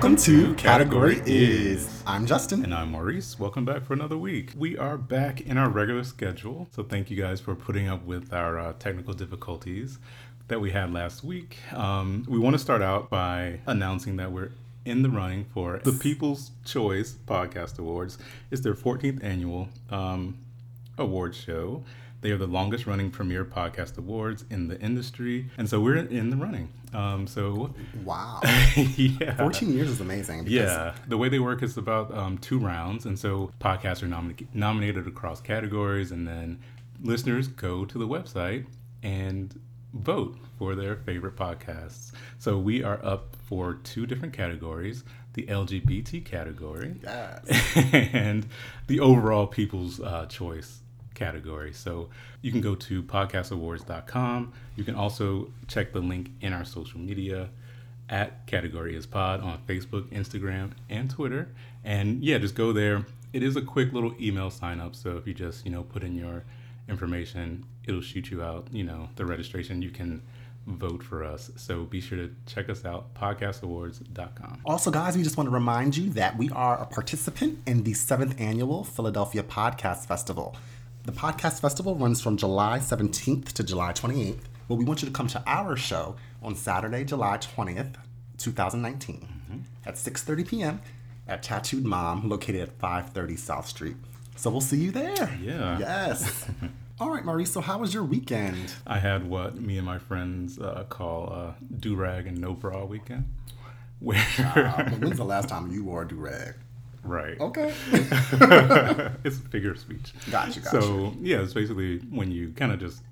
Welcome to Category Is. I'm Justin. And I'm Maurice. Welcome back for another week. We are back in our regular schedule. So thank you guys for putting up with our uh, technical difficulties that we had last week. Um, we want to start out by announcing that we're in the running for the People's Choice Podcast Awards. It's their 14th annual um, award show. They are the longest running premier podcast awards in the industry. And so we're in the running. Um, so, Wow. yeah. 14 years is amazing. because- Yeah, the way they work is about um, two rounds, and so podcasts are nomin- nominated across categories, and then listeners go to the website and vote for their favorite podcasts. So we are up for two different categories: the LGBT category Yes. and the overall People's uh, Choice category. So you can go to podcastawards.com. You can also check the link in our social media at Category is Pod on Facebook, Instagram, and Twitter. And yeah, just go there. It is a quick little email sign up. So if you just, you know, put in your information, it'll shoot you out, you know, the registration. You can vote for us. So be sure to check us out, podcastawards.com. Also, guys, we just want to remind you that we are a participant in the seventh annual Philadelphia Podcast Festival. The Podcast Festival runs from July 17th to July 28th. Well, we want you to come to our show on Saturday, July 20th, 2019, at 6:30 p.m. at Tattooed Mom, located at 530 South Street. So we'll see you there. Yeah. Yes. All right, Maurice. So how was your weekend? I had what me and my friends uh, call uh, do rag and no bra weekend. Where Uh, when's the last time you wore a do rag? Right, Okay. it's a figure of speech. Gotcha, gotcha. So yeah, it's basically when you kind of just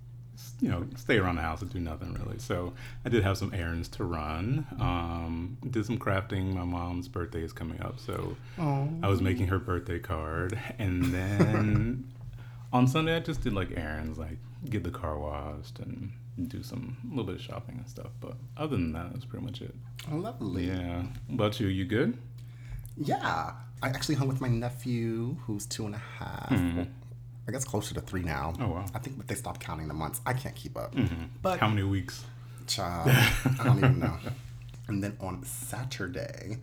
you know stay around the house and do nothing really. So I did have some errands to run. Um, did some crafting. My mom's birthday is coming up, so I was making her birthday card, and then on Sunday I just did like errands, like get the car washed and do some a little bit of shopping and stuff. But other than that, that's pretty much it. Lovely. Yeah. What about you? You good? Yeah. I actually hung with my nephew, who's two and a half. Mm-hmm. Well, I guess closer to three now. Oh, wow. I think but they stopped counting the months. I can't keep up. Mm-hmm. But, How many weeks? child, I don't even know. And then on Saturday,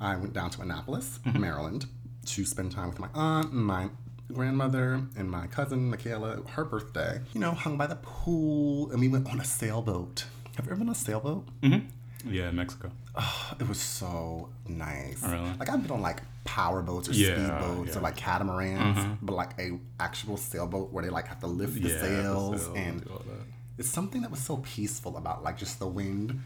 I went down to Annapolis, Mm-hmm. Maryland, to spend time with my aunt and my grandmother and my cousin, Michaela, her birthday. You know, hung by the pool, and we went on a sailboat. Have you ever been on a sailboat? Mm-hmm. Yeah, Mexico. It was so nice. Really? Like I've been on like power boats or Yeah, speedboats yeah. Mm-hmm. or like catamarans, but like a actual sailboat where they like have to lift the Yeah, the sails sails, and do all that. it's something that was so peaceful about like just the wind.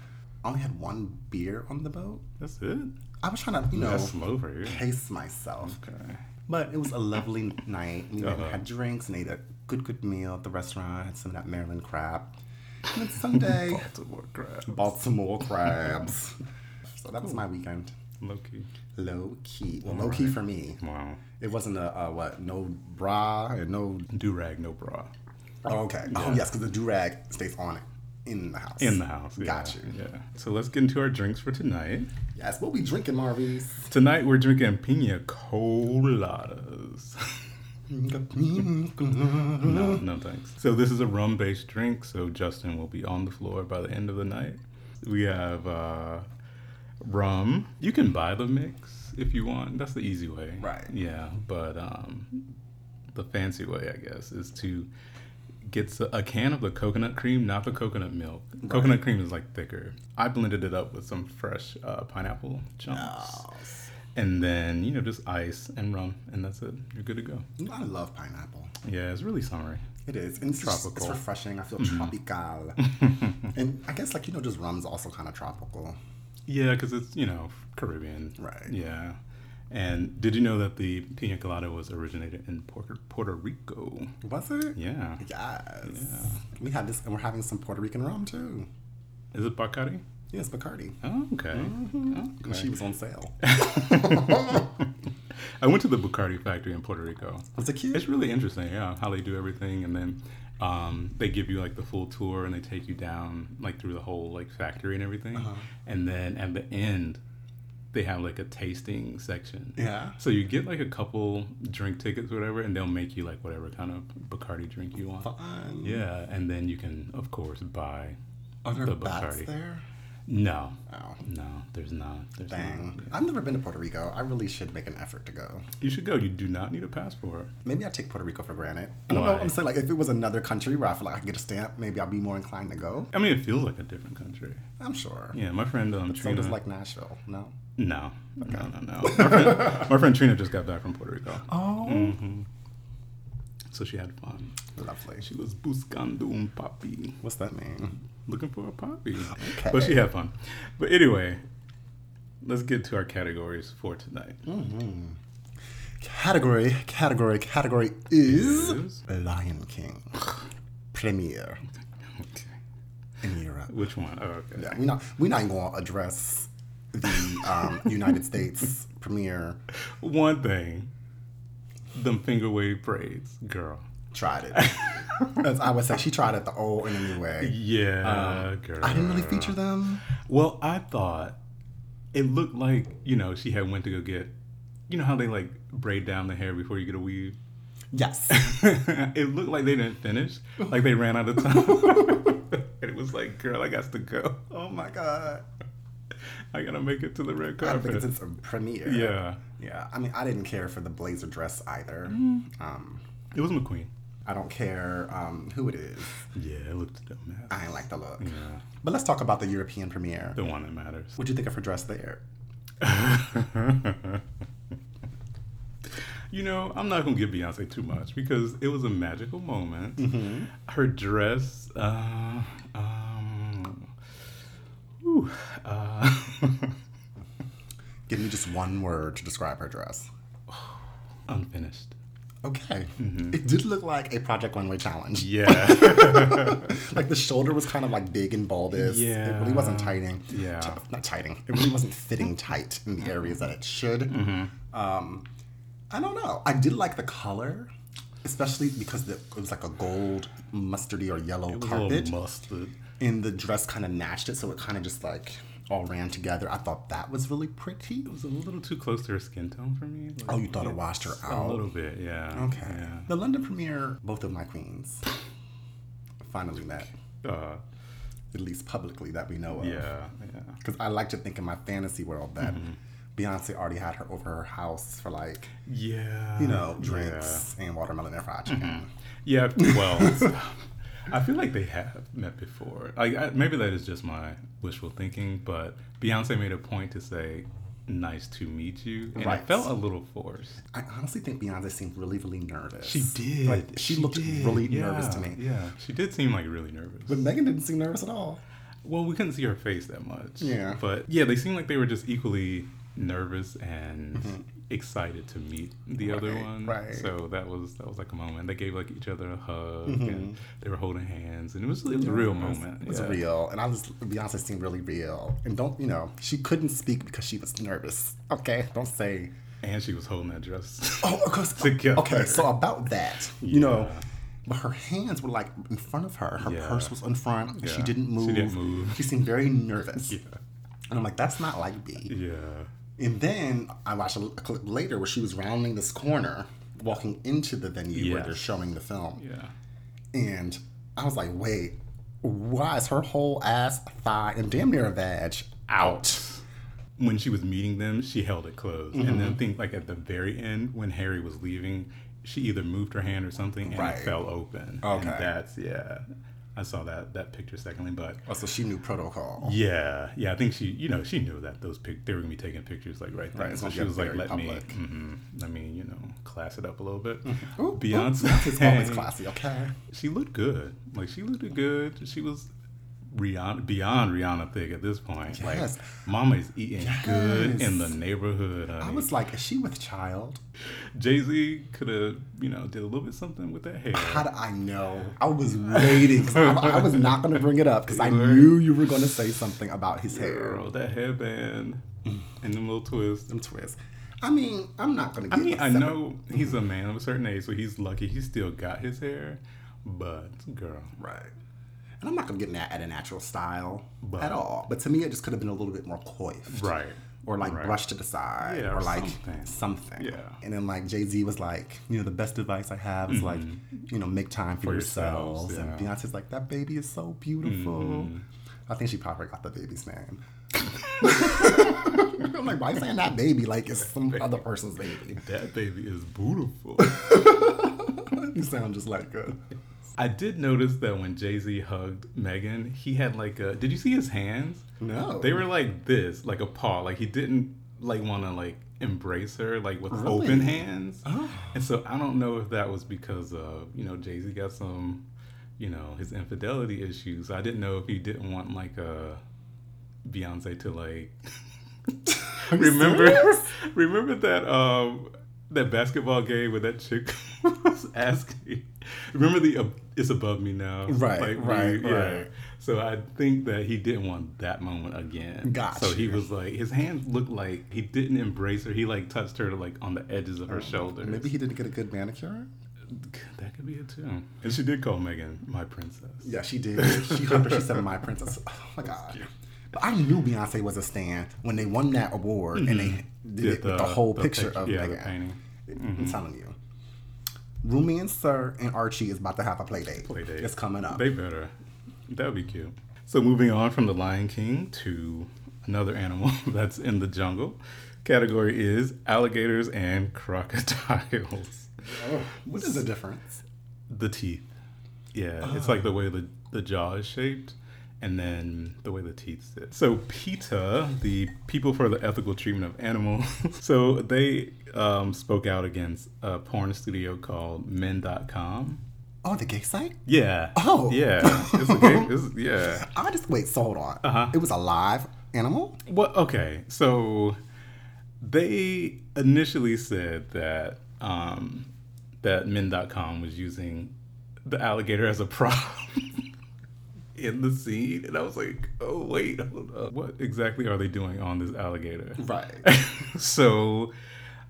I only had one beer on the boat. That's it. I was trying to, you know, slow pace myself. Okay. But it was a lovely night. We Uh-huh. had drinks and ate a good, good meal at the restaurant. Had some of that Maryland crab. And then Sunday, Baltimore crab. bought some more crabs. So that was my weekend. Low key. Low key. Well, low key for me. Wow. It wasn't a, uh what? No bra and no. Do rag, no bra. Oh, okay. Oh, yes, because the do rag stays on it in the house. In the house. Yeah. Got you. Yeah. So let's get into our drinks for tonight. Yes. What we drinking, Maurice? Tonight we're drinking pina coladas. no, no thanks. So this is a rum-based drink. So Justin will be on the floor by the end of the night. We have uh, rum. You can buy the mix if you want. That's the easy way. Right. Yeah, but um, the fancy way, I guess, is to get a, can of the coconut cream, not the coconut milk. Coconut cream is like thicker. I blended it up with some fresh uh, pineapple chunks. And then, you know, just ice and rum, and that's it. You're good to go. I love pineapple. Yeah, it's really summery. It is. And it's, just- it's Mm-hmm. refreshing. I feel tropical. and I guess, like, you know, just rum's also kind of tropical. Yeah, because it's, you know, Caribbean. Right. Yeah. And did you know that the pina colada was originated in Puerto, Puerto Rico? Was it? Yeah. Yes. We had this, and we're having some Puerto Rican rum, too. Is it Bacardi? Yes, Bacardi. Oh, okay. And okay. she was on sale. I went to the Bacardi factory in Puerto Rico. Was it cute? It's really interesting, yeah, how they do everything, and then um, they give you like the full tour, and they take you down like through the whole like factory and everything, Uh-huh. and then at the end, they have like a tasting section. Yeah. So you get like a couple drink tickets, or whatever, and they'll make you like whatever kind of Bacardi drink you want. Fun. Yeah, and then you can of course buy Are there the bats Bacardi. there? No, Oh, no, there's not. There's dang. not. I've never been to Puerto Rico. I really should make an effort to go. You should go. You do not need a passport. Maybe I take Puerto Rico for granted. I don't know. Why? I'm saying like if it was another country where I feel like I could get a stamp, maybe I'd be more inclined to go. I mean, it feels like a different country. I'm sure. Yeah, my friend um, So Trina. does like Nashville. No. no, no, no, no. My friend, my friend Trina just got back from Puerto Rico, Oh. hmm so she had fun. Lovely. She was buscando un papi, What's that mean? Looking for a puppy. Okay. But she had fun. But anyway, let's get to our categories for tonight. Category, category, category is Is- Lion King premiere Okay. in Europe. Which one? Oh, okay. Yeah, we're not we're not even gonna address the um, United States premiere. One thing, them finger wave braids, girl. Tried it. As I would say, she tried it the old and the new way. Yeah, girl. Um, I didn't really feature them. Well, I thought it looked like you know she had went to go get, you know how they like braid down the hair before you get a weave. Yes. it looked like they didn't finish, like they ran out of time. and it was like, girl, I got to go. oh my god. I gotta make it to the red I carpet. think it's a premiere. yeah, Yeah. I mean, I didn't care for the blazer dress either. Mm-hmm. Um, it was McQueen. I don't care um, who it is. Yeah, it looked a mess. I ain't like the look. Yeah, But let's talk about the European premiere. the one that matters. What'd you think of her dress there? you know, I'm not gonna give Beyonce too much because it was a magical moment. Mm-hmm. Her dress, uh, um, whew, uh, Give me just one word to describe her dress. unfinished. Okay. It did look like a Project Runway challenge. Yeah, Like the shoulder was kind of like big and bulbous. Yeah. It really wasn't tighting. Yeah. Ti- not tighting. It really wasn't fitting tight in the areas that it should. Mm-hmm. Um, I don't know. I did like the color, especially because the, it was like a gold, mustardy or yellow it was carpet. mustard. and the dress kind of matched it, so it kind of just like all ran together. I thought that was really pretty. It was a little too close to her skin tone for me. Like, Oh, you thought it washed her out? A little bit, yeah. Okay. Yeah. The London premiere, both of my queens finally met, Uh, at least publicly that we know of. yeah, yeah. Because I like to think in my fantasy world that Beyonce already had her over her house for like, Yeah. you know, yeah. drinks and watermelon and fried chicken. Yeah, well, I feel like they have met before. Like I, maybe that is just my wishful thinking, but Beyonce made a point to say, "Nice to meet you," and Right. it felt a little forced. I honestly think Beyonce seemed really, really nervous. She did. Like, she, looked really nervous to me. Yeah, she did seem like really nervous. But Meghan didn't seem nervous at all. well, we couldn't see her face that much. Yeah. but yeah, they seemed like they were just equally nervous and mm-hmm. Excited to meet the other one. right. So that was that was like a moment. They gave like each other a hug Mm-hmm. and they were holding hands, and it was it was a real moment. It was yeah. real, and I was Beyonce seemed really real. And don't you know she couldn't speak because she was nervous. Okay, don't say. And she was holding that dress. Oh, because Together. okay. So about that, you know, but her hands were like in front of her. Her Yeah. purse was in front. She didn't move. She didn't move. She seemed very nervous. yeah. And I'm like, that's not like B. Yeah. And then I watched a, clip later where she was rounding this corner, walking into the venue where they're showing the film. Yeah. And I was like, wait, why is her whole ass, thigh, and damn near a vag out? When she was meeting them, she held it closed. And Mm-hmm. then I think like at the very end, when Harry was leaving, she either moved her hand or something and Right. it fell open. Okay. And that's yeah. I saw that that picture secondly, but Oh, so she knew protocol. yeah, yeah, I think she, you know, she knew that those pic- they were gonna be taking pictures like right there. Right, so she was like, "Let public. Mm-hmm. me, hmm let me, you know, class it up a little bit." Ooh, Beyonce, ooh, always classy, okay? she looked good. Like she looked good. She was Rihanna beyond Rihanna thick at this point. Yes. Like Mama is eating good in the Yes. neighborhood. I was like, is she with child? Jay Z could have, you know, did a little bit something with that hair. How do I know? I was waiting. I, I was not going to bring it up because I knew you were going to say something about his hair. Girl, that headband mm. and them little twists. Them twists. I mean, I'm not going to I mean, I know he's a man of a certain age, so he's lucky he still got his hair. But girl, Right. And I'm not going to get mad at a natural style But- at all. But to me, it just could have been a little bit more coiffed. right? Or like Right. brushed to the side. Yeah, or, or like something. something. Yeah. And then like Jay Z was like, you know, the best advice I have is like, mm-hmm. you know, make time for, For yourselves. yourselves, And yeah. Beyonce's like, that baby is so beautiful. Mm-hmm. I think she probably got the baby's name. I'm like, why you saying that baby like it's some other person's baby? That baby is beautiful. You sound just like a. I did notice that when Jay Z hugged Meghan, he had like a. Did you see his hands? No. They were like this, like a paw. Like he didn't like want to like embrace her like with Really? open hands. Oh. And so I don't know if that was because of you know Jay Z got some, you know, his infidelity issues. I didn't know if he didn't want like a Beyonce to like. Remember, serious? remember that um that basketball game where that chick was asking. Remember the uh, "It's above me now." Right, right, yeah. right. So I think that he didn't want that moment again. Gotcha. So he was like, his hands looked like he didn't embrace her. He like touched her like on the edges of her shoulders. Maybe he didn't get a good manicure. that could be it too. And she did call Meghan my princess. Yeah, she did. She her. She said, "My princess." Oh my god. But I knew Beyonce was a stan when they won that award and they did it with the whole picture pic- of yeah, the Meghan. I'm telling you. Rumi and Sir and Archie is about to have a play date. Play date. It's coming up. They better. That would be cute. So moving on from the Lion King to another animal that's in the jungle. Category is alligators and crocodiles. Oh, what is the difference? The teeth. Yeah, it's like the way the, the jaw is shaped and then the way the teeth sit. So PETA, the People for the Ethical Treatment of Animals, so they um, spoke out against a porn studio called Men.com. Oh, the gay site? Yeah. Oh. Yeah. It's a game. It's, yeah. I just wait. So hold on. Uh-huh. It was a live animal. Well, okay. So they initially said that um, that Men.com was using the alligator as a prop in the scene, and I was like, "Oh wait, hold up. What exactly are they doing on this alligator?" Right. so,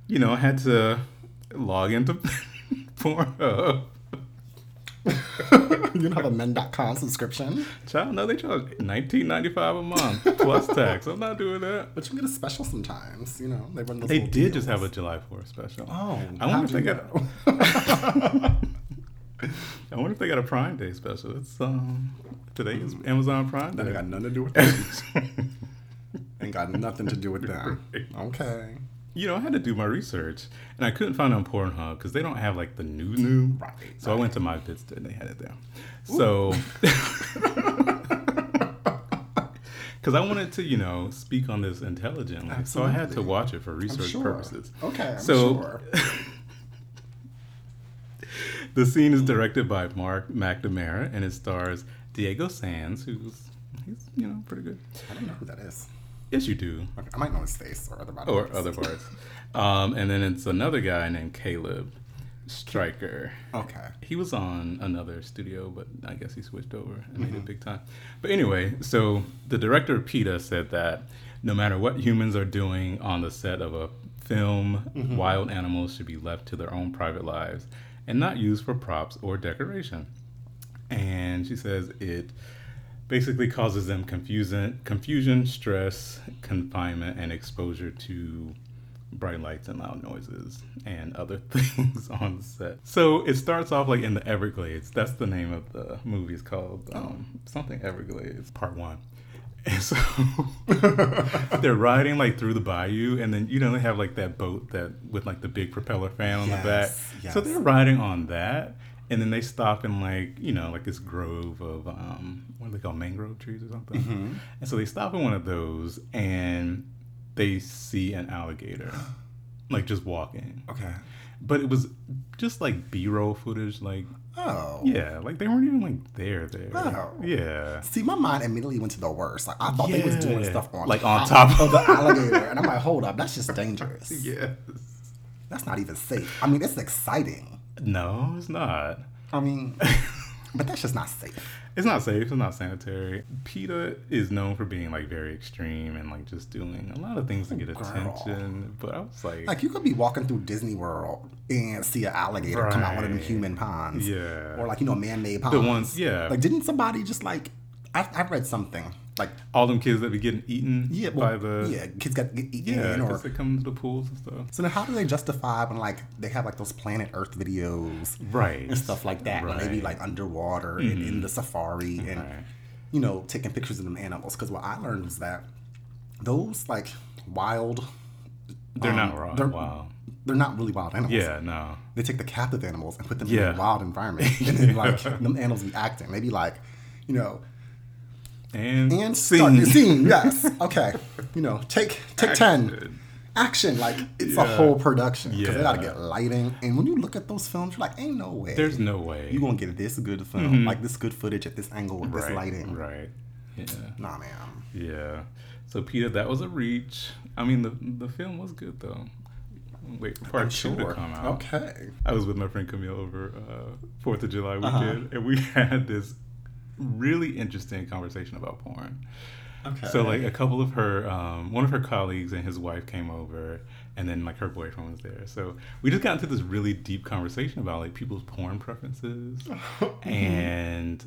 you know, I had to log into Pornhub. you don't have a men.com subscription, Child, no, they charge nineteen ninety five a month plus tax. I'm not doing that. but you can get a special sometimes. You know, they run those They little did just have a July 4th special. Oh, I wonder if how'd they you got. I wonder if they got a Prime Day special. It's um today is Amazon Prime That Day. ain't got nothing to do with that. ain't got nothing to do with them. Okay. you know, I had to do my research, and I couldn't find it on Pornhub because they don't have like the new new. Right, So I went to my Vidster and they had it there. So. Because I wanted to, you know, speak on this intelligently, so I had to watch it for research sure. purposes. Okay, I'm so, sure. The scene is hmm. directed by Mark McNamara and it stars Diego Sands, who's he's you know pretty good. I don't know who that is. Yes, you do, Okay, I might know his face or other body or parts. other parts. Um, and then it's another guy named Caleb Stryker. Okay. He was on another studio, but I guess he switched over and made it mm-hmm. big time. But anyway, so the director PETA said that no matter what humans are doing on the set of a film, mm-hmm. wild animals should be left to their own private lives and not used for props or decoration. And she says it basically causes them confusion, confusion, stress, confinement, and exposure to bright lights and loud noises and other things on set. So it starts off like in the Everglades. That's the name of the movie. It's called um, something Everglades Part One. And so they're riding like through the bayou, and then you know they have like that boat that with like the big propeller fan on the back. Yes, So they're riding on that, and then they stop in like you know like this grove of um what do they call mangrove trees or something. Mm-hmm. And so they stop in one of those, and they see an alligator, like just walking. Okay. But it was just like B-roll footage, like Oh. yeah, like they weren't even like there there. Oh. Yeah. See, my mind immediately went to the worst. Like I thought they was doing stuff on Like, on top of the alligator, and I'm like, hold up, that's just dangerous. Yes. That's not even safe. I mean, it's exciting. No, it's not. I mean, but that's just not safe. It's not safe. It's not sanitary. PETA is known for being like very extreme and like just doing a lot of things to oh, get Girl. attention. But I was like, Like you could be walking through Disney World and see an alligator come out one of them human ponds. Yeah. Or like you know man-made ponds. ones- yeah. Like didn't somebody just like I, I read something like all them kids that be getting eaten yeah by the yeah kids got get eaten yeah, or they come to the pools and stuff. so then how do they justify when like they have like those Planet Earth videos Right. and stuff like that when they be Right. like underwater and in the safari and Right. you know, taking pictures of them animals. Because what I learned was that those like wild, They're um, not raw. they're- wow. they're not really wild animals. Yeah, no. They take the captive animals and put them Yeah. in a wild environment, and then like them animals be acting. They be like, you know, And, and scene. scene. Yes, okay. You know, take take ten. Action. Action, like it's a whole production because they gotta get lighting. And when you look at those films, you're like, ain't no way. There's no way. you gonna get this good film, like this good footage at this angle with right, this lighting. Right. Yeah. Nah, man. Yeah. So PETA, that was a reach. I mean, the the film was good though. Wait for part I'm two to come out. Okay. I was with my friend Camille over uh, Fourth of July Uh-huh. weekend, and we had this really interesting conversation about porn. Okay. So like a couple of her, um, one of her colleagues and his wife came over, and then like her boyfriend was there. So we just got into this really deep conversation about like people's porn preferences, and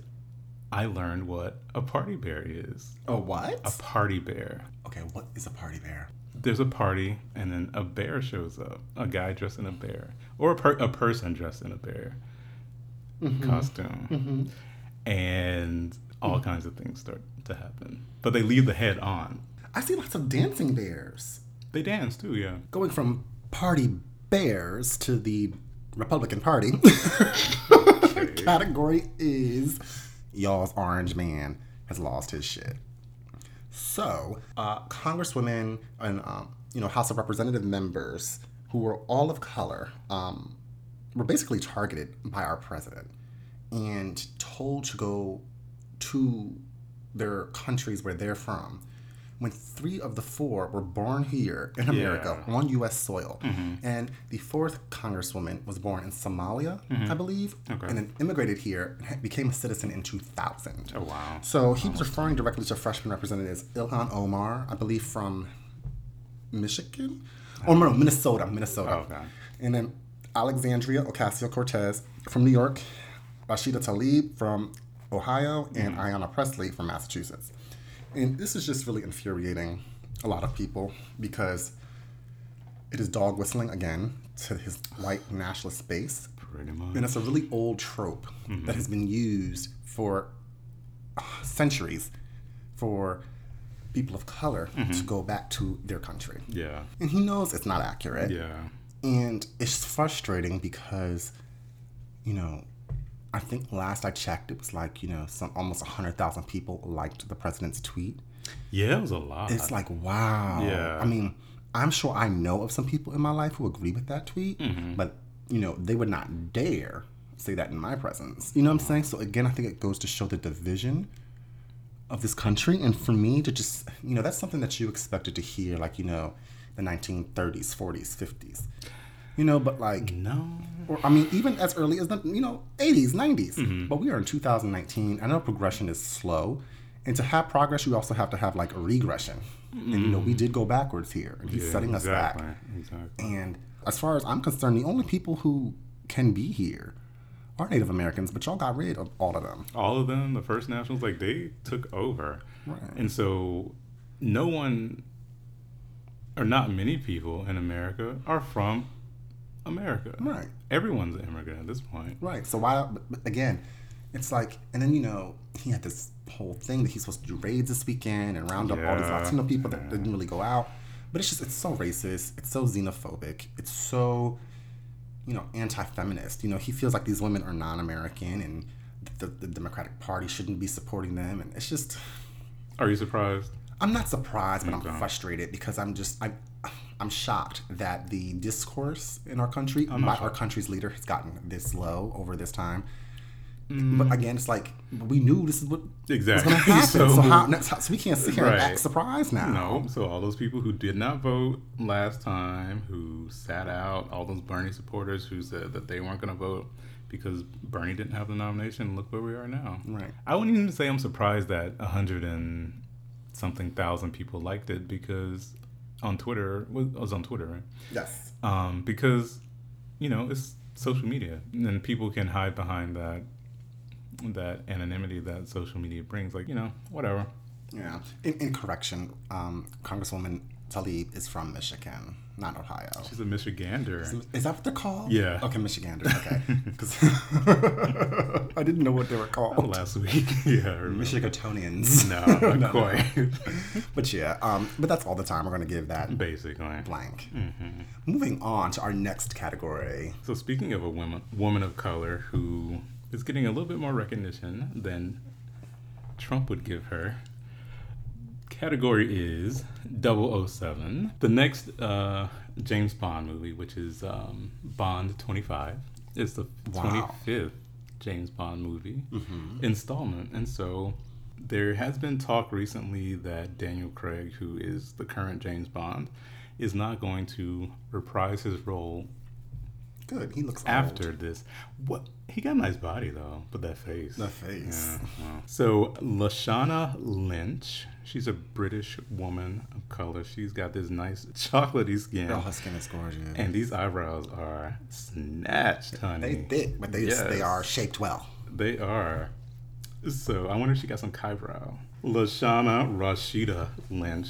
I learned what a party bear is. a what? A party bear. okay, what is a party bear? There's a party, and then a bear shows up. A guy dressed in a bear, or a, per- a person dressed in a bear costume, and all kinds of things start to happen. But they leave the head on. I see lots of dancing bears. They dance too, yeah. Going from party bears to the Republican Party. Category is y'all's orange man has lost his shit. So, uh, congresswomen and um, you know House of Representative members who were all of color um, were basically targeted by our president and told to go to their countries where they're from. When three of the four were born here in America Yeah. on U.S. soil, mm-hmm. and the fourth congresswoman was born in Somalia, mm-hmm. I believe, Okay. and then immigrated here and became a citizen in 2000. Oh wow. So he was referring directly to freshman representatives Ilhan Omar, I believe from Michigan, oh. or no, Minnesota, Minnesota, Oh, okay. and then Alexandria Ocasio Cortez from New York, Rashida Tlaib from Ohio, and mm-hmm. Ayanna Pressley from Massachusetts. And this is just really infuriating a lot of people because it is dog whistling again to his white nationalist base. Pretty much. And it's a really old trope mm-hmm. that has been used for uh, centuries for people of color mm-hmm. to go back to their country. Yeah. And he knows it's not accurate. Yeah. And it's frustrating because, you know, I think last I checked, it was like, you know, some almost 100,000 people liked the president's tweet. Yeah, it was a lot. It's like, wow. Yeah. I mean, I'm sure I know of some people in my life who agree with that tweet, Mm-hmm. but, you know, they would not dare say that in my presence. You know what I'm saying? So, again, I think it goes to show the division of this country. And for me to just, you know, that's something that you expected to hear, like, you know, the 1930s, 40s, 50s. You know, but like, no. or I mean, even as early as the you know 80s, 90s. Mm-hmm. But we are in 2019. I know progression is slow, and to have progress, you also have to have like a regression. And you know, we mm. did go backwards here, and he's Yeah, setting us exactly. back. Exactly. And as far as I'm concerned, the only people who can be here are Native Americans, but y'all got rid of all of them. All of them, the First Nationals, like they took over. Right. And so no one or not many people in America are from America. Right. Everyone's an immigrant at this point. Right. So why? Again, it's like, and then you know, he had this whole thing that he's supposed to do raids this weekend and round up all these Latino people that didn't really go out. But it's just, it's so racist. It's so xenophobic. It's so, you know, anti-feminist. You know, he feels like these women are non-American and the, the Democratic Party shouldn't be supporting them. And it's just, Are you surprised? I'm not surprised, but I'm frustrated because I'm just I, I'm shocked that the discourse in our country by not our country's leader has gotten this low over this time. Mm. But again, it's like we knew this is what Exactly. was going to happen. so, So- how, so we can't sit here and act surprised now. No. So all those people who did not vote last time, who sat out, all those Bernie supporters who said that they weren't going to vote because Bernie didn't have the nomination, look where we are now. Right. I wouldn't even say I'm surprised that a hundred and something thousand people liked it because on Twitter, it was on Twitter, right? Yes. Um, because you know it's social media, and people can hide behind that that anonymity that social media brings. Like you know, whatever. Yeah. In, in correction, um, Congresswoman Tlaib is from Michigan. Not Ohio. She's a Michigander. Is that what they're called? Yeah. Okay, Michigander. Okay. 'Cause I didn't know what they were called. Last week, yeah. Michigatonians. No, not quite. But yeah, um, but that's all the time we're going to give that Basically. blank. Mm-hmm. Moving on to our next category. So speaking of a woman, woman of color who is getting a little bit more recognition than Trump would give her, category is 007. The next uh, James Bond movie, which is um, Bond 25, is the Wow. 25th James Bond movie installment, and so. There has been talk recently that Daniel Craig, who is the current James Bond, is not going to reprise his role Good. He looks old. after this. What he got a nice body though, but that face. The face. Yeah, wow. So Lashana Lynch, she's a British woman of color. She's got this nice chocolatey skin, Girl, her skin is gorgeous. and these eyebrows are snatched, honey. they thick, but they they are shaped well. They are. So I wonder if she got some eyebrow. Lashana Rashida Lynch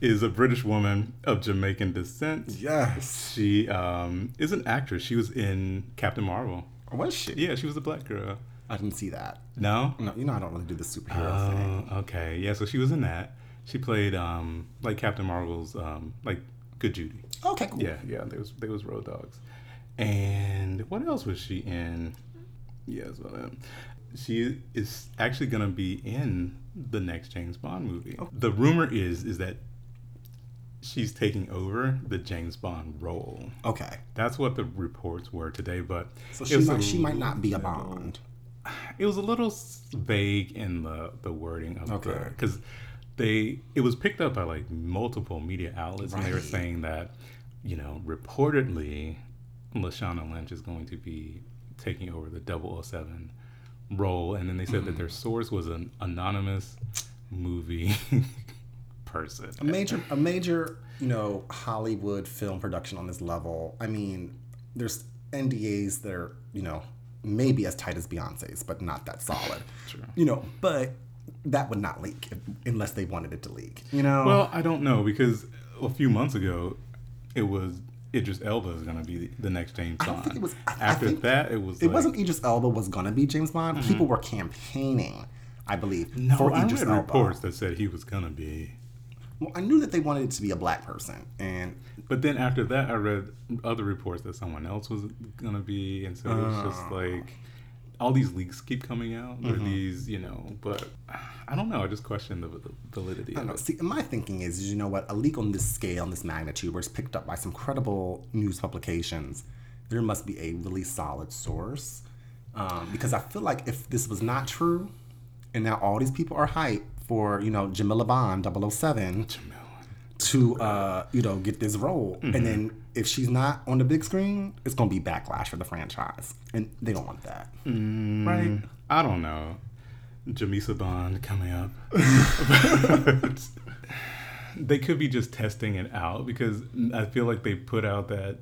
is a British woman of Jamaican descent. Yes. She um, is an actress. She was in Captain Marvel. Was she? Yeah, she was a black girl. I didn't see that. No? No, you know I don't really do the superhero thing. Oh, okay. Yeah, so she was in that. She played um, like Captain Marvel's um, like Good Judy. Okay, cool. Yeah, yeah. There was there was Road Dogs, and what else was she in? Yeah, Yes, well, um, she is actually gonna be in the next James Bond movie. Oh. The rumor is is that she's taking over the James Bond role. Okay. That's what the reports were today, but So she might a she might not be a Bond. It was a little vague in the the wording of Okay. the because they it was picked up by like multiple media outlets and they were saying that you know reportedly Lashana Lynch is going to be taking over the 007 role and then they said that their mm-hmm. source was an anonymous movie person. A major a major, you know, Hollywood film production on this level. I mean, there's NDAs that are, you know, maybe as tight as Beyonce's, but not that solid. True. You know, but that would not leak unless they wanted it to leak. You know? Well, I don't know because a few months ago, it was Idris Elba is going to be the next James I Bond. think it was- I- I After think that, it was. it like, wasn't Idris Elba was gonna be James Bond. Mm-hmm. People were campaigning, I believe, No, for I Idris read Elba. reports that said he was going to be. Well, I knew that they wanted it to be a black person, and But then after that, I read other reports that someone else was going to be, and so it's just Oh. like all these leaks keep coming out, Mm-hmm. or these, you know. But I don't know. I just question the val- validity I don't know. See, my thinking is, you know what? A leak on this scale, on this magnitude, where it's picked up by some credible news publications, there must be a really solid source. Um, because I feel like if this was not true, and now all these people are hyped for, you know, Jamila Bond 007 to, uh, you know, get this role. Mm-hmm. And then if she's not on the big screen, it's going to be backlash for the franchise. And they don't want that. Mm. Right? I don't know. Jamisa Bond coming up. they could be just testing it out because I feel like they put out that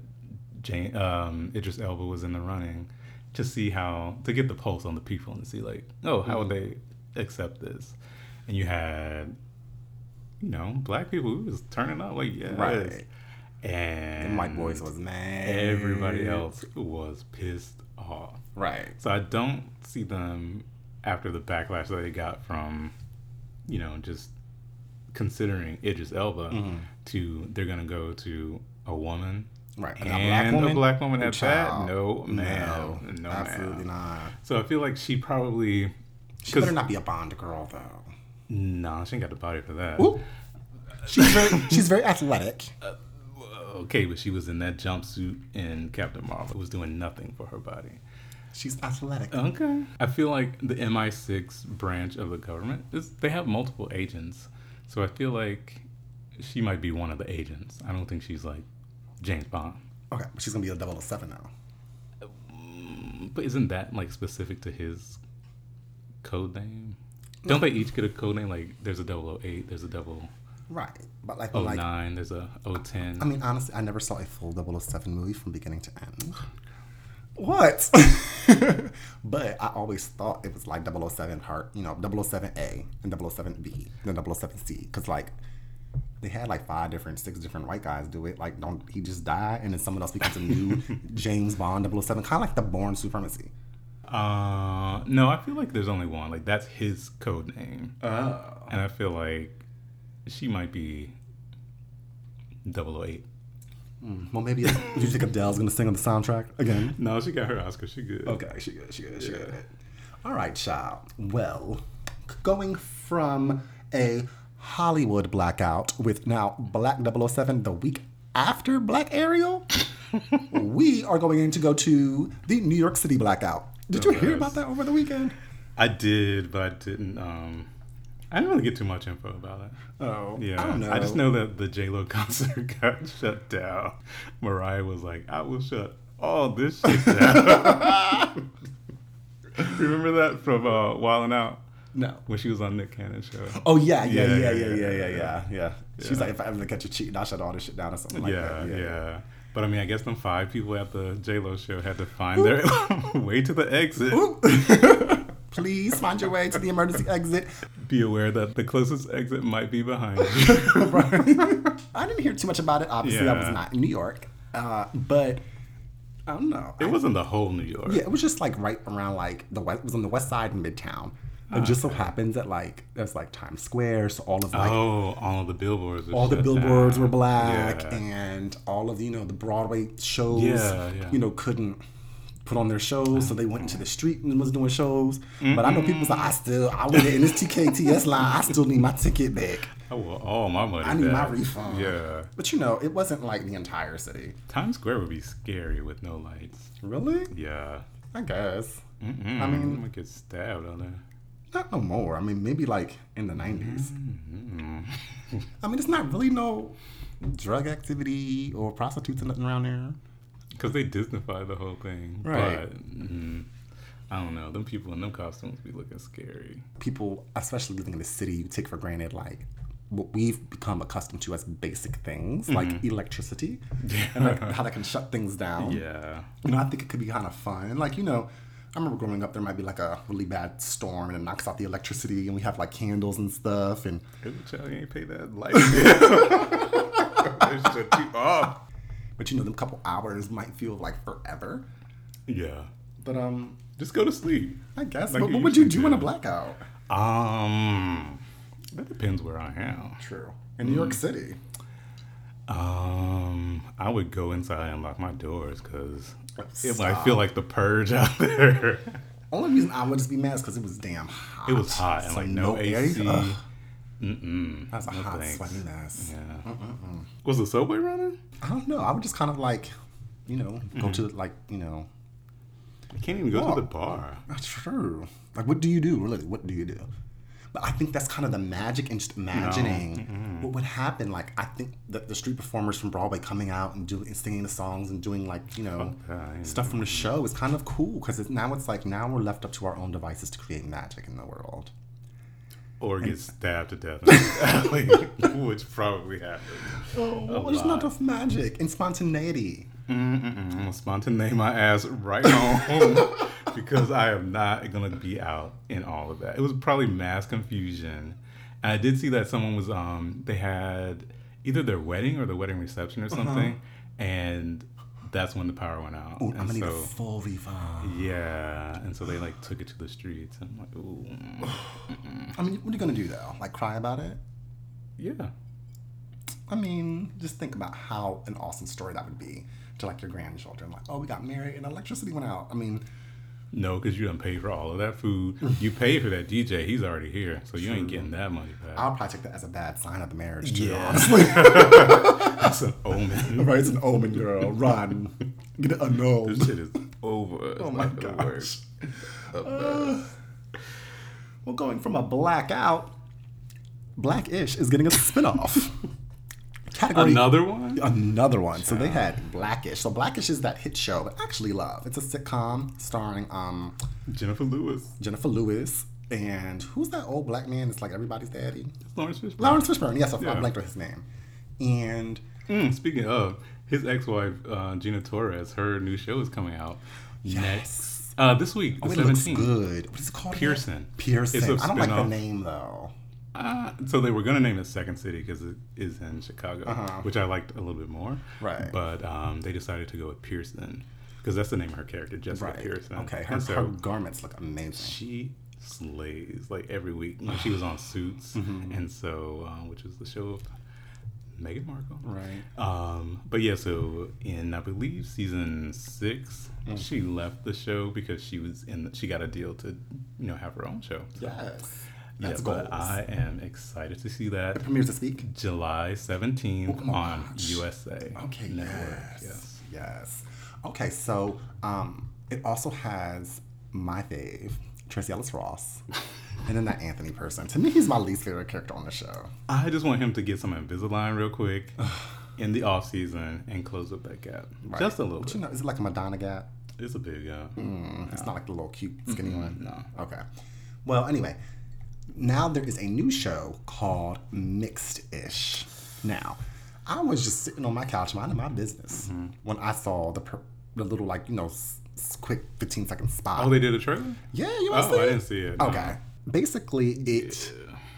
Jane, um, Idris Elba was in the running to see how to get the pulse on the people and see like, oh, how would they accept this? And you had, you know, black people who was turning up like, yes. Right. And White boys was mad. everybody else was pissed off. Right. So I don't see them after the backlash that they got from, you know, just considering Idris Elba Mm-hmm. to they're gonna go to a woman Right. and a black woman at that. No, ma'am. No, No, absolutely ma'am. not. So I feel like she probably She better not be a Bond girl though. nah, she ain't got the body for that. Ooh. She's very she's very athletic. Uh, okay, but she was in that jumpsuit in Captain Marvel. It was doing nothing for her body. She's athletic. Okay. I feel like the MI6 branch of the government is they have multiple agents. So I feel like she might be one of the agents. I don't think she's like James Bond. Okay, but she's gonna be a 007 now. But isn't that like specific to his code name? Don't they each get a code name? Like there's a 008, there's a 009, Right. But like, like there's a 010. I mean, honestly, I never saw a full 007 movie from beginning to end. What? but I always thought it was like 007 part, you know, 007A and 007B, then 007C. Because, like, they had like five different, six different white guys do it. Like, don't he just die and then someone else becomes a new James Bond 007, kind of like the Bourne Supremacy. Uh, no, I feel like there's only one. Like that's his code name, Oh. and I feel like she might be 008. Well, maybe do you think Adele's gonna sing on the soundtrack again? No, she got her Oscar. She good. Okay, she good, she good, she good. All right, child. Well, going from a Hollywood blackout with now Black 007 the week after Black Ariel, we are going to go to the New York City blackout. Did you oh, hear about that over the weekend? I did, but I didn't. Um, I didn't really get too much info about it. Oh, yeah. I don't know. I just know that the J Lo concert got shut down. Mariah was like, "I will shut all this shit down." Remember that from uh, Wild 'N Out? No. When she was on Nick Cannon's show. Oh yeah, yeah, yeah, yeah, yeah, yeah, yeah. yeah, yeah. yeah. She's like, if I ever catch you cheating, I'll shut all this shit down or something like that. Yeah, yeah. But I mean, I guess them five people at the J Lo show had to find their way to the exit. Please find your way to the emergency exit. Be aware that the closest exit might be behind you. Right. I didn't hear too much about it. Obviously, I was not in New York, uh, but I don't know. it wasn't the whole New York. Yeah, it was just like right around like the west. It was on the west side in Midtown. It just so happens that like there's like Times Square, so all of like oh, all of the billboards. were all the billboards were black, Yeah. and all of you know the Broadway shows, Yeah, yeah. you know, couldn't put on their shows, so they went into the street and was doing shows. But I know people say I still, I went in this TKTS line, I still need my ticket back. I want all my money. I need my refund. Yeah. But you know, it wasn't like the entire city. Times Square would be scary with no lights. Really? Yeah. I guess. Mm-mm. I mean- I get stabbed on there. Not no more. I mean, maybe like in the 90s. Mm-mm. I mean, it's not really no drug activity or prostitutes or nothing around there. Because they Disneyfy the whole thing. Right. But, mm, I don't know. Them people in them costumes be looking scary. People, especially living in the city, you take for granted like what we've become accustomed to as basic things like electricity and like how that can shut things down. Yeah. You know, I think it could be kind of fun. Like, you know, I remember growing up, there might be like a really bad storm and it knocks out the electricity, and we have like candles and stuff. And Hey, child, you ain't pay that light bill. Off. but you know, them couple hours might feel like forever. Yeah. But um, Just go to sleep. I guess. Like but what would you do in a blackout? Um, that depends where I am. True. In New York Mm. City. Um, I would go inside and lock my doors because it might feel like the purge out there. Only reason I would just be mad is because it was damn hot. it was hot and So like no, air. AC. Ugh, Mm-mm. That's a no hot, thanks. sweaty mess. Yeah. Was the subway running? I don't know. I would just kind of like, you know, Mm-hmm. go to like, you know, I can't even go Walk. to the bar. That's true. Like, what do you do? Really, what do you do? But I think that's kind of the magic and just imagining mm-hmm. what would happen. Like, I think that the street performers from Broadway coming out and doing and singing the songs and doing like you know oh, that, yeah. stuff from the show is kind of cool because it's, now it's like now we're left up to our own devices to create magic in the world. Or get stabbed to death the alley, which probably happened. Oh, there's not enough magic and spontaneity. Mm-mm. I'm gonna spontaneate my ass right home because I am not gonna be out in all of that. It was probably mass confusion, and I did see that someone was um they had either their wedding or the wedding reception or something, and that's when the power went out. Uh-huh. Ooh, I'm and gonna need a so full refund. yeah, and so they like took it to the streets. And I'm like, ooh, I mean, what are you gonna do though? Like cry about it? yeah. I mean, just think about how an awesome story that would be to like your grandchildren. Like, oh, we got married and electricity went out. I mean, No, because you don't pay for all of that food. You pay for that DJ. He's already here, so you ain't getting that money back. I'll probably take that as a bad sign of the marriage too. Yeah. Honestly, That's an omen. right? It's an omen, girl. Run, get it annulled. This shit is over. It's Oh my gosh. Mess. Uh, well, going from a blackout, Blackish is getting a spinoff. Category Another one? Another one. So they had Blackish. So Blackish is that hit show I actually love. It's a sitcom starring um, Jennifer Lewis. Jennifer Lewis and who's that old black man? It's like everybody's daddy. Laurence Fishburne. Laurence Fishburne. Yes, I, I blanked on his name. And Mm, speaking of, his ex-wife uh, Gina Torres, her new show is coming out next uh, this week, the oh, it looks good. What is it called? Pearson. Pearson. I don't like the name though. Uh, so they were going to name it Second City because it is in Chicago, Uh-huh. which I liked a little bit more. Right. But um, they decided to go with Pearson because that's the name of her character, Jessica Right. Pearson. Okay. Her, so her garments look amazing. she slays like every week. Like she was on Suits, Mm-hmm. and so um, which is the show of Meghan Markle. Right. Um, but yeah, so in I believe season six, Mm. she left the show because she was in. The, she got a deal to, you know, have her own show. Yes. Yeah, That's but goals. I am excited to see that It premieres this week. July seventeenth Oh, on. USA Okay. Network. Yes. Yes. Yes. Okay. So um, it also has my fave, Tracee Ellis Ross, and then that Anthony person. To me, he's my least favorite character on the show. I just want him to get some Invisalign real quick in the off season and close up that gap Right. just a little But bit. you know, is it like a Madonna gap? It's a big gap. Mm, It's not like the little cute skinny one. no. Okay. Well, anyway, now there is a new show called Mixed Ish. Now, I was just sitting on my couch minding my business Mm-hmm. when I saw the per- the little like you know s- quick fifteen second spot. Oh, they did a trailer. yeah, you want to Oh, see I it? didn't see it. no. Okay. Basically, it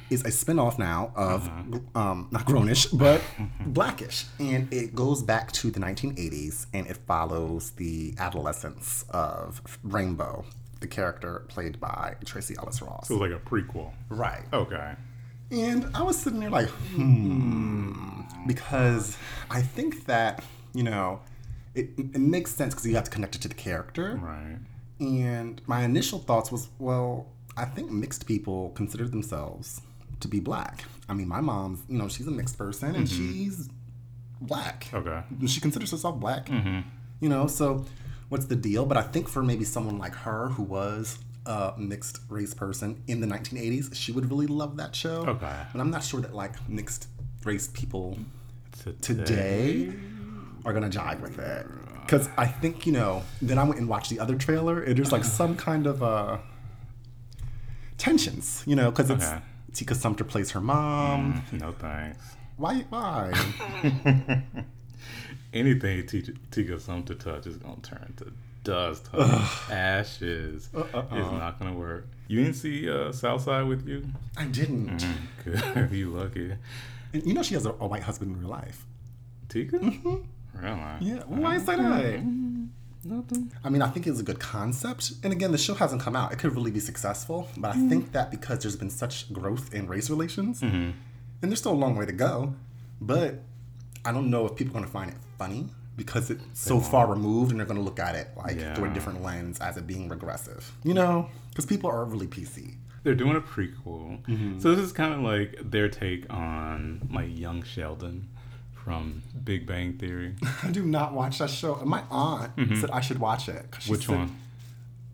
is a spinoff now of um, not Grownish, but Blackish, and it goes back to the 1980s, and it follows the adolescence of Rainbow, the character played by Tracee Ellis Ross. So it was like a prequel. Right. Okay. And I was sitting there like, hmm, because I think that you know, it, it makes sense because you have to connect it to the character. Right. And my initial thoughts was, well, I think mixed people consider themselves to be black. I mean, my mom's, you know, she's a mixed person and she's black. Okay. She considers herself black. Mm-hmm. You know, so what's the deal? But I think for maybe someone like her who was a mixed race person in the 1980s, she would really love that show. Okay. But I'm not sure that like mixed race people Today. today are gonna jive with it. Because I think, you know, then I went and watched the other trailer, and there's like some kind of uh, tensions, you know, because it's Okay. Tika Sumpter plays her mom. No thanks. Why? Why? Anything Tika, Tika Sumpter touch is gonna turn to dust, ashes. Uh-uh. It's not gonna work. You didn't see uh, Southside with you? I didn't. Good. you lucky. And you know she has a, a white husband in real life. Tika? Really? Mm-hmm. Yeah. Why say that? Nothing. I mean, I think it's a good concept. And again, the show hasn't come out. It could really be successful. But I think that because there's been such growth in race relations, and there's still a long way to go, but I don't know if people are going to find it funny because it's so far removed and they're going to look at it like through a different lens as it being regressive. You know? Because people are really PC. They're doing a prequel. Mm-hmm. So this is kind of like their take on like young Sheldon from Big Bang Theory. I do not watch that show. My aunt said I should watch it. Which said, one?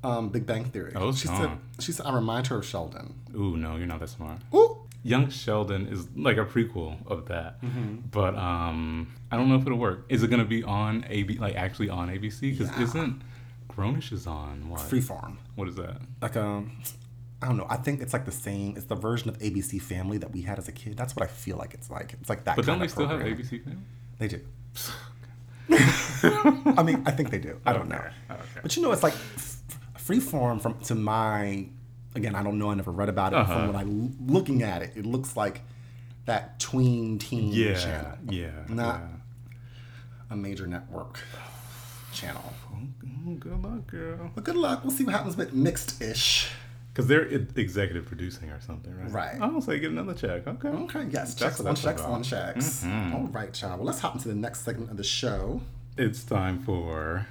Um, Big Bang Theory. Oh, she said, she said I remind her of Sheldon. Ooh, no, you're not that smart. Ooh. Young Sheldon is like a prequel of that, Mm-hmm. but um, I don't know if it'll work. Is it gonna be on AB, like actually on ABC? Because Yeah. isn't Grownish is on what? Freeform. What is that? like um I don't know. I think it's like the same. It's the version of ABC Family that we had as a kid. That's what I feel like it's like. It's like that. But don't they still have. ABC Family? They do. I mean, I think they do. I don't know. Okay. But you know, it's like f- freeform from to my. Again, I don't know. I never read about it. but Uh-huh. From what I looking at it, it looks like that tween teen Yeah, channel, yeah, not yeah. a major network channel. Mm, Good luck, girl. But good luck. We'll see what happens with mixed ish. Because they're executive producing or something, right? Right. Oh, so you get another check. Okay. Okay, yes, checks on checks on checks. All right, child. Well, let's hop into the next segment of the show. It's time for.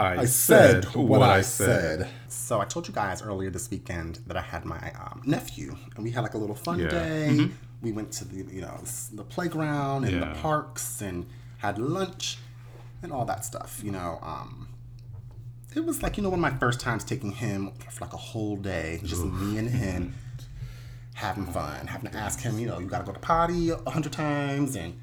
I, I said what I said. So I told you guys earlier this weekend that I had my um, nephew, and we had like a little fun Yeah. day. We went to the you know the playground and the parks and had lunch and all that stuff. You know, um, it was like you know one of my first times taking him for like a whole day, just me and him having fun, having to ask him, you know, you got to go to potty a hundred times, and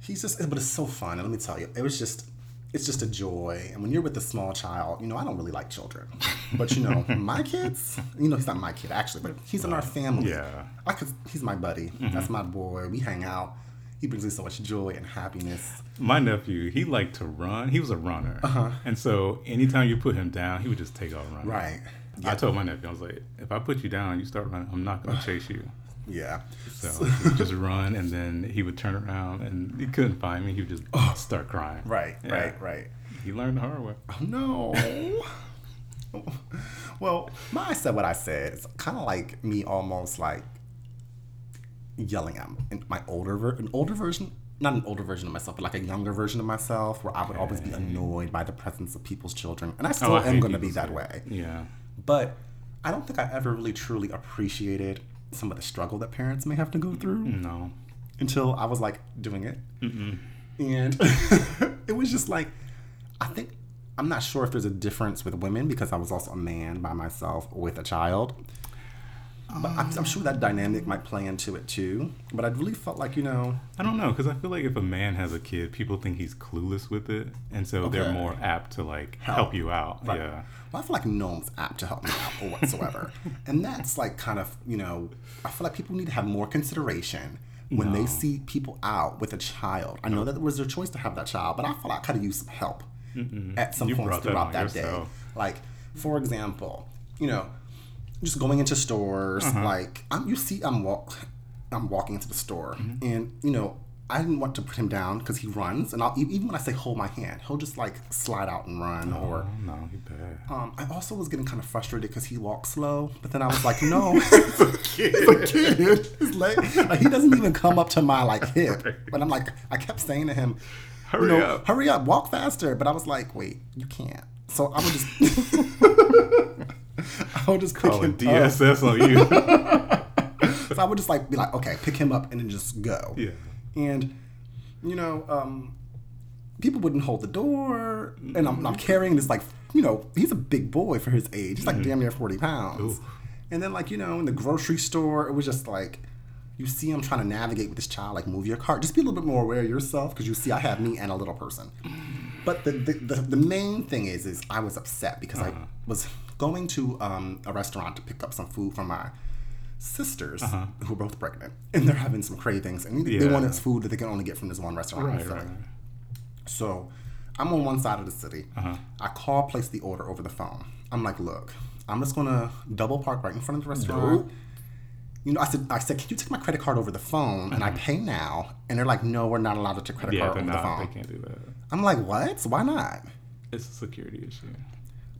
he's just, but it's so fun. And let me tell you, it was just, it's just a joy. And when you're with a small child, you know, I don't really like children, but you know, my kids, you know, he's not my kid actually, but he's in our family. Yeah. I could, he's my buddy. Mm-hmm. That's my boy. We hang out. He brings me so much joy and happiness. My nephew, he liked to run. He was a runner. Uh-huh. And so anytime you put him down, he would just take off running. Right. I told my nephew, I was like, if I put you down and you start running, I'm not going to chase you. Yeah. So he would just run, and then he would turn around, and he couldn't find me. He would just start crying. Right, Yeah. right, right. He learned the hard way. Oh no. well, my I said what I said. It's kind of like me almost like yelling at my older ver- an older version, not an older version of myself, but like a younger version of myself, where I would always be annoyed by the presence of people's children, and I still Oh, I am going to be that way. Yeah. But I don't think I ever really truly appreciated some of the struggle that parents may have to go through No. until I was like doing it. And it was just like, I think, I'm not sure if there's a difference with women because I was also a man by myself with a child. But I'm, I'm sure that dynamic might play into it too. But I really felt like, you know, I don't know, because I feel like if a man has a kid, people think he's clueless with it, and so they're more apt to like help, Help. you out. Right. Yeah. Well, I feel like no one's apt to help me out or whatsoever. and that's like kind of, you know, I feel like people need to have more consideration when they see people out with a child. I know that it was their choice to have that child, but I feel like I could used some help at some You points brought that throughout that, day. Like, for example, you know, just going into stores, Uh-huh. like I'm, you see, I'm walk, I'm walking into the store, Mm-hmm. and you know, I didn't want to put him down because he runs, and I'll, even when I say hold my hand, he'll just like slide out and run, or Oh no, he bad. um, I also was getting kind of frustrated because he walks slow, but then I was like, no, it's a kid. A kid. His leg, like, he doesn't even come up to my like hip. But I'm like, I kept saying to him, Hurry you know, up. hurry up, walk faster. But I was like, wait, you can't. So I would just, I would just pick Calling him up. DSS on you. So I would just like be like, okay, pick him up and then just go. Yeah. And you know, um, people wouldn't hold the door, and I'm, I'm carrying this like, you know, he's a big boy for his age. He's like damn near forty pounds. And then like you know, in the grocery store, it was just like. You see him trying to navigate with this child, like move your cart. Just be a little bit more aware of yourself because you see I have me and a little person. But the, the, the, the main thing is, is I was upset because I was going to um, a restaurant to pick up some food from my sisters who are both pregnant, and they're having some cravings, and they Yeah. want this food that they can only get from this one restaurant right, right, right. So I'm on one side of the city. Uh-huh. I call, place the order over the phone. I'm like, look, I'm just gonna double park right in front of the restaurant. You know, I said, I said, can you take my credit card over the phone and I pay now? And they're like, no, we're not allowed to take credit. Yeah, card over the not. They phone. can't do that. I'm like, what? Why not? It's a security issue.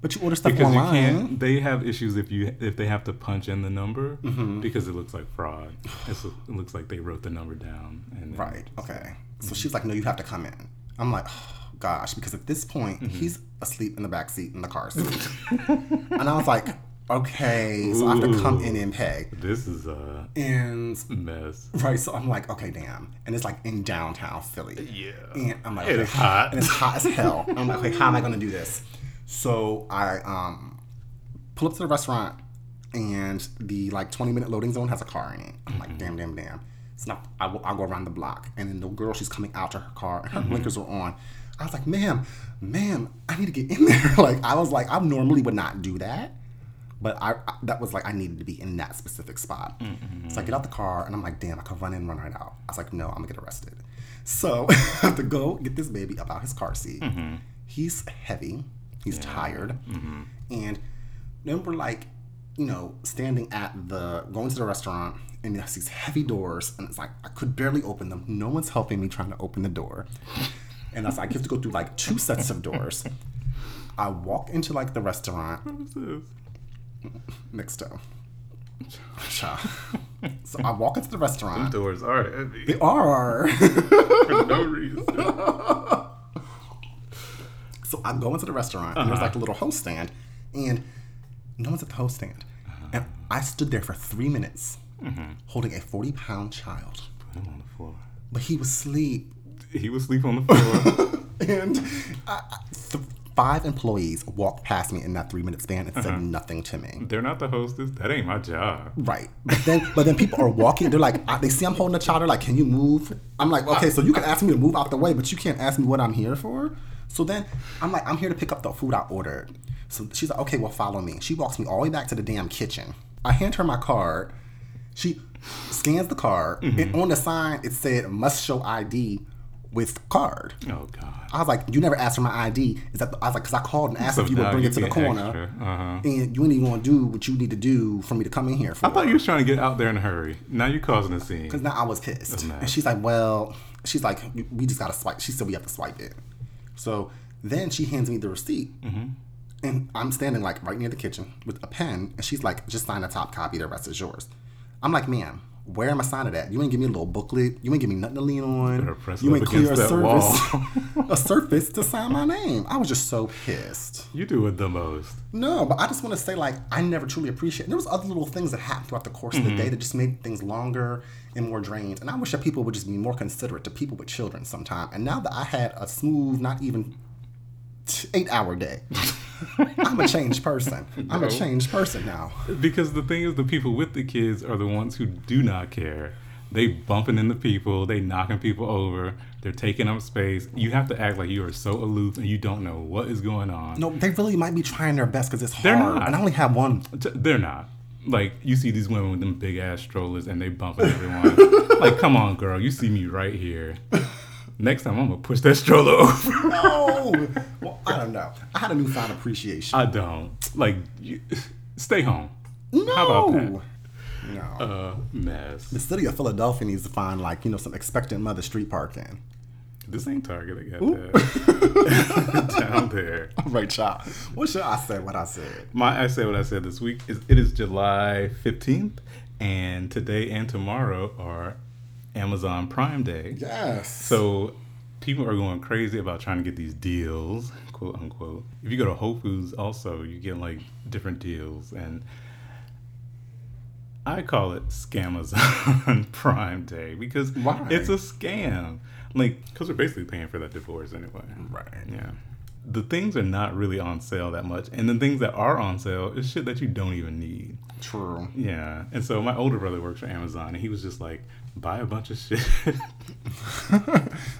But you order stuff Because you can't. They have issues if you if they have to punch in the number Mm-hmm. because it looks like fraud. It's, it looks like they wrote the number down. And Right. Okay. So she's like, no, you have to come in. I'm like, oh, gosh, because at this point Mm-hmm. he's asleep in the back seat in the car seat, and I was like, okay, so I have to come in and pay, This is a and mess. right, so I'm like, okay, damn, and it's like in downtown Philly, Yeah. and I'm like, It okay, is hot. and it's hot as hell. I'm like, okay, how am I gonna do this? So I um pull up to the restaurant, and the like 20 minute loading zone has a car in it. I'm like, mm-hmm. damn, damn, damn. It's not. I will, I'll go around the block, and then the girl she's coming out to her car, and her mm-hmm. blinkers are on. I was like, ma'am, ma'am, I need to get in there. like I was like, I normally would not do that. But I, I that was like I needed to be in that specific spot. Mm-hmm. So I get out the car and I'm like, damn, I could run in, run right out. I was like, no, I'm gonna get arrested. So I have to go get this baby up out his car seat. He's heavy, he's tired, mm-hmm. and then we're like, you know, standing at the going to the restaurant and there's these heavy doors and it's like I could barely open them. No one's helping me trying to open the door. And I was like, I have to go through like two sets of doors. I walk into like the restaurant What's this? next Child. So I walk into the restaurant. Doors are heavy They are. for no reason. so I go into the restaurant and there's like a uh-huh. little host stand, and no one's at the host stand. Uh-huh. And I stood there for three minutes mm-hmm. holding a 40 pound child, Put him on the floor. but he was asleep. He was asleep on the floor. And I, I, th- five employees walked past me in that three minute span and said uh-huh. nothing to me. They're not the hostess. That ain't my job. Right. But then but then people are walking, they're like I- they see I'm holding a child, they're like, Can you move? I'm like, okay, so you can ask me to move out the way, but you can't ask me what I'm here for. So then I'm like, I'm here to pick up the food I ordered. So she's like, Okay, well follow me. She walks me all the way back to the damn kitchen. I hand her my card. She scans the card, and on the sign it said must show ID with card. Oh God. I was like, you never asked for my ID. Is that I was like, because I called and asked So if you would bring you it to the corner. Uh-huh. and you ain't even gonna do what you need to do for me to come in here for. I thought you was trying to get out there in a hurry. Now you're causing a scene. Because now I was pissed. And she's like, well, she's like, we just got to swipe. She said we have to swipe it. So then she hands me the receipt. Mm-hmm. And I'm standing like right near the kitchen with a pen. And she's like, just sign the top copy. The rest is yours. I'm like, ma'am, where am I signing at? You ain't give me a little booklet. You ain't give me nothing to lean on. You ain't clear a surface, a surface to sign my name. I was just so pissed. You do it the most. No, but I just want to say, like, I never truly appreciate. There was other little things that happened throughout the course of the mm-hmm. day that just made things longer and more drained. And I wish that people would just be more considerate to people with children sometime. And now that I had a smooth, not even t- eight-hour day, I'm a changed person. I'm No. a changed person now. Because the thing is, the people with the kids are the ones who do not care. They bumping into people, they knocking people over, they're taking up space. You have to act like you are so aloof and you don't know what is going on. No, they really might be trying their best because it's hard. They're not. And I only have one. They're not. Like you see these women with them big ass strollers and they bumping everyone. like, come on, girl, you see me right here. Next time I'm gonna push that stroller over. No. well, I don't know. I had a newfound appreciation. I don't. Like, you, stay home. no. How about that? No. Uh, mess. The city of Philadelphia needs to find like you know some expectant mother street parking. This ain't Target. I got that down there. Right, child. What should I say? What I said. My I say what I said this week is it is July fifteenth, and today and tomorrow are Amazon Prime Day. Yes. So people are going crazy about trying to get these deals, quote unquote. If you go to Whole Foods, also you get like different deals, and I call it Scamazon Prime Day because Why? it's a scam. Like, because we're basically paying for that divorce anyway. Right. Yeah. The things are not really on sale that much, and the things that are on sale is shit that you don't even need. True. Yeah. And so my older brother works for Amazon, and he was just like, buy a bunch of shit.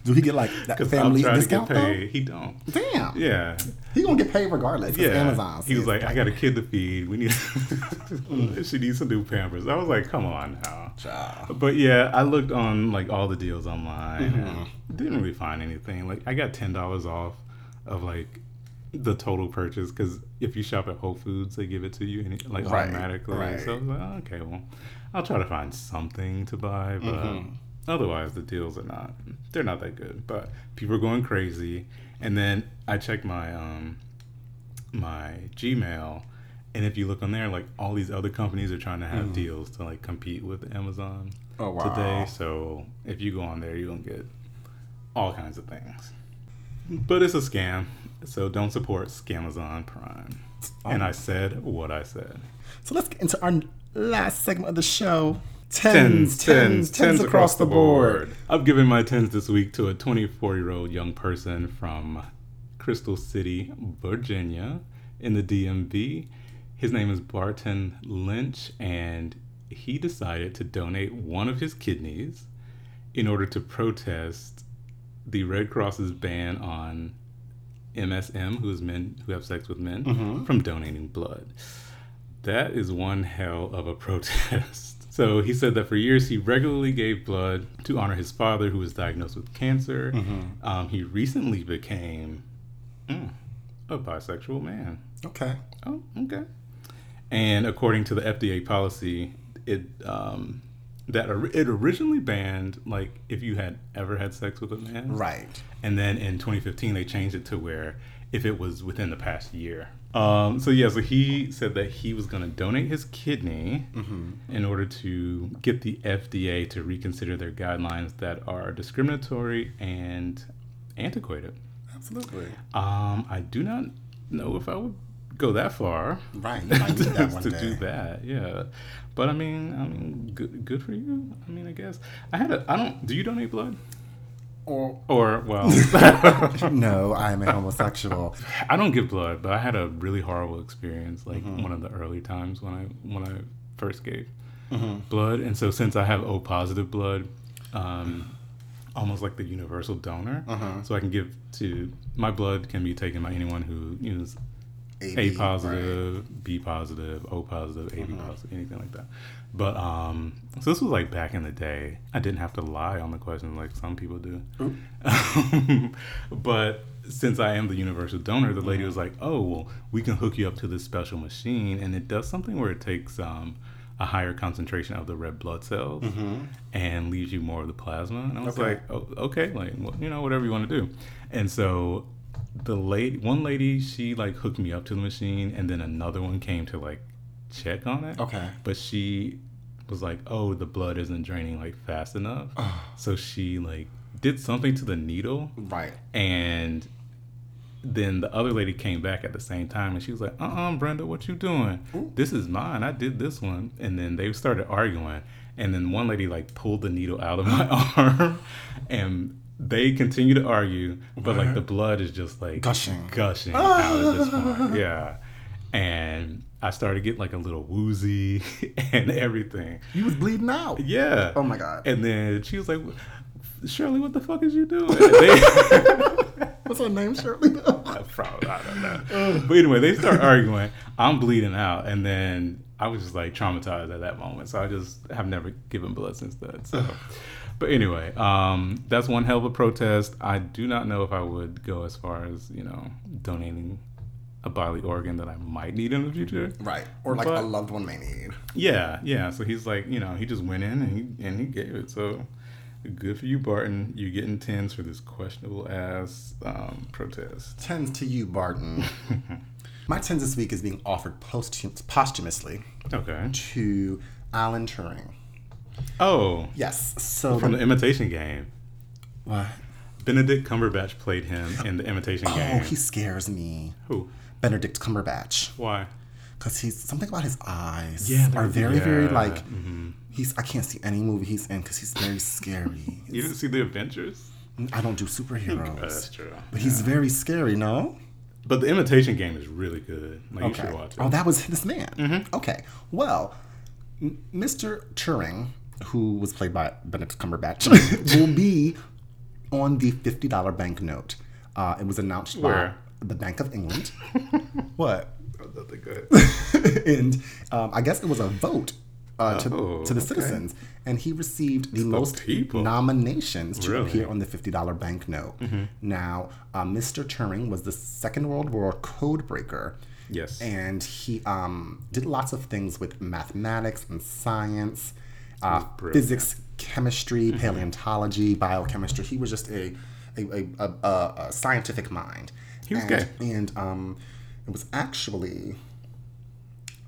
Do he get like that Because I'm family discount to get though? He don't. Damn. Yeah. He gonna get paid regardless. Yeah. Amazon. He was like, I got a kid to feed. We need. she needs some new Pampers. I was like, come on now. Child. But yeah, I looked on like all the deals online Mm-hmm. and didn't really find anything. Like I got ten dollars off of like the total purchase because if you shop at Whole Foods, they give it to you any, like Right, automatically. right. So I was like, oh, okay, well, I'll try to find something to buy, but Mm-hmm. otherwise the deals are not. They're not that good. But people are going crazy, and then I checked my um my Gmail. And if you look on there, like all these other companies are trying to have deals to like compete with Amazon Oh, wow. today. So if you go on there, you're gonna get all kinds of things. But it's a scam, so don't support Scamazon Prime. And I said what I said. So let's get into our last segment of the show. Tens, Tens, tens, tens across the board. I've given my tens this week to a 24 year old young person from Crystal City, Virginia, in the DMV. His name is Barton Lynch, and he decided to donate one of his kidneys in order to protest the Red Cross's ban on MSM, who is men who have sex with men, from donating blood. That is one hell of a protest. So he said that for years he regularly gave blood to honor his father, who was diagnosed with cancer. Um, he recently became mm, a bisexual man. Okay. Oh, okay. And according to the FDA policy, it um, that it originally banned like if you had ever had sex with a man, Right. and then in 2015, they changed it to where if it was within the past year. Um, so yeah, so he said that he was going to donate his kidney in order to get the FDA to reconsider their guidelines that are discriminatory and antiquated. Absolutely. Um, I do not know if I would go that far. Right. You might need that to day. do that, yeah. But I mean, I mean, good, good for you. I mean, I guess I had a. I don't. Do you donate blood? Or Or well, no, I am a homosexual. I don't give blood, but I had a really horrible experience, like Mm-hmm. one of the early times when I when I first gave Mm-hmm. blood, and so since I have O positive blood, um, almost like the universal donor, Uh-huh. so I can give to my blood can be taken by anyone who is A, A B, positive, B positive, O positive, AB positive, anything like that. But um, so this was like back in the day. I didn't have to lie on the question like some people do. but since I am the universal donor, the lady was like, "Oh, well, we can hook you up to this special machine, and it does something where it takes um, a higher concentration of the red blood cells and leaves you more of the plasma." And I was Okay. like, "Oh, okay, like well, you know, whatever you want to do." And so the lady, one lady, she like hooked me up to the machine, and then another one came to like check on it. Okay. But she was like, "Oh, the blood isn't draining like fast enough," so she like did something to the needle, Right. and then the other lady came back at the same time, and she was like, "Uh-uh, Brenda, what you doing? This is mine. I did this one." And then they started arguing, and then one lady like pulled the needle out of my arm, and they continue to argue, but like the blood is just like Gushing. gushing ah. out at this point. Yeah, and I started getting like a little woozy and everything. You was bleeding out. Yeah. Oh my God. And then she was like, Shirley, what the fuck is you doing? They- What's her name, Shirley? Probably, I don't know. But anyway, they start arguing. I'm bleeding out, and then I was just like traumatized at that moment. So I just have never given blood since then. So, but anyway, um, that's one hell of a protest. I do not know if I would go as far as you know donating a bodily organ that I might need in the future. right. Or like a loved one may need. Yeah, yeah. So he's like, you know, he just went in and he and he gave it. So good for you, Barton. You're getting tens for this questionable ass um, protest. Tens to you, Barton. My tens this week is being offered post- posthumously Okay. to Alan Turing. Oh, Yes. So from the Imitation Game. what? Benedict Cumberbatch played him in the Imitation Oh, Game. Oh, he scares me. Who? Benedict Cumberbatch. Why? Because he's something about his eyes Yeah, are very, very yeah, like mhm. he's. I can't see any movie he's in because he's very scary. You didn't see the Avengers? I don't do superheroes, That's true. but he's very scary. No. But the Imitation Game is really good. Like you should watch it. Oh, that was this man. Mm-hmm. Okay. Well, Mr. Turing, who was played by Benedict Cumberbatch, will be on the fifty dollar banknote. Uh, it was announced Where? by the Bank of England. what? Oh, nothing good. and um, I guess it was a vote uh, to, Oh, to the okay. citizens, and he received the most people. nominations to Really? appear on the fifty dollar banknote. Mm-hmm. Now, uh, Mr. Turing was the Second World War code breaker. Yes. and he um, did lots of things with mathematics and science, uh. Mm-hmm. physics, chemistry, paleontology, biochemistry. He was just a a, a, a, a, scientific mind. He was and, gay. and um, it was actually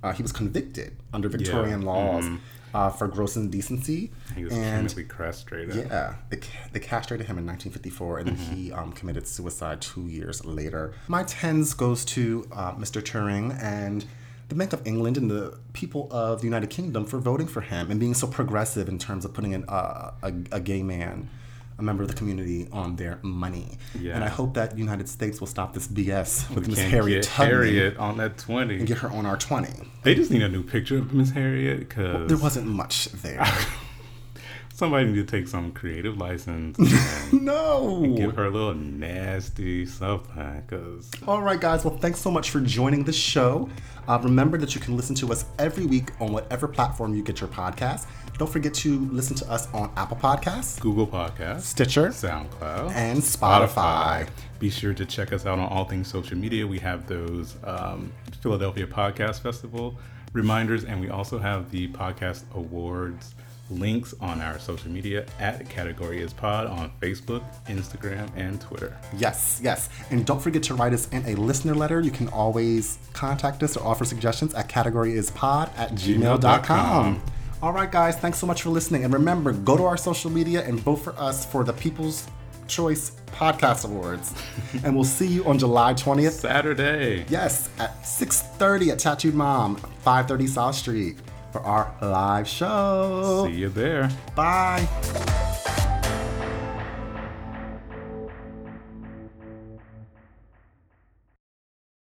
uh, he was convicted under Victorian laws uh, for gross indecency. Mm-hmm. he was and chemically castrated. yeah, they, they castrated him in 1954, and then he um, committed suicide two years later. My tens goes to uh, Mr. Turing and the Bank of England and the people of the United Kingdom for voting for him and being so progressive in terms of putting in uh, a, a gay man, a member of the community, on their money. Yeah. And I hope that United States will stop this BS with Miss Harriet get Harriet on that 20. and get her on our 20. They just need a new picture of Miss Harriet because There wasn't much there. somebody need to take some creative license and no! give her a little nasty something. Because All right, guys. Well, thanks so much for joining the show. Uh, remember that you can listen to us every week on whatever platform you get your podcast. Don't forget to listen to us on Apple Podcasts, Google Podcasts, Stitcher, SoundCloud, and Spotify. Be sure to check us out on all things social media. We have those um, Philadelphia Podcast Festival reminders, and we also have the podcast awards links on our social media at Category is Pod on Facebook, Instagram, and Twitter. Yes, yes. And don't forget to write us in a listener letter. You can always contact us or offer suggestions at categoryispod at gmail.com. gmail.com. All right, guys. Thanks so much for listening. And remember, go to our social media and vote for us for the People's Choice Podcast Awards. and we'll see you on July 20th. Saturday. Yes, at 6.30 at Tattooed Mom, 530 South Street for our live show. See you there. Bye.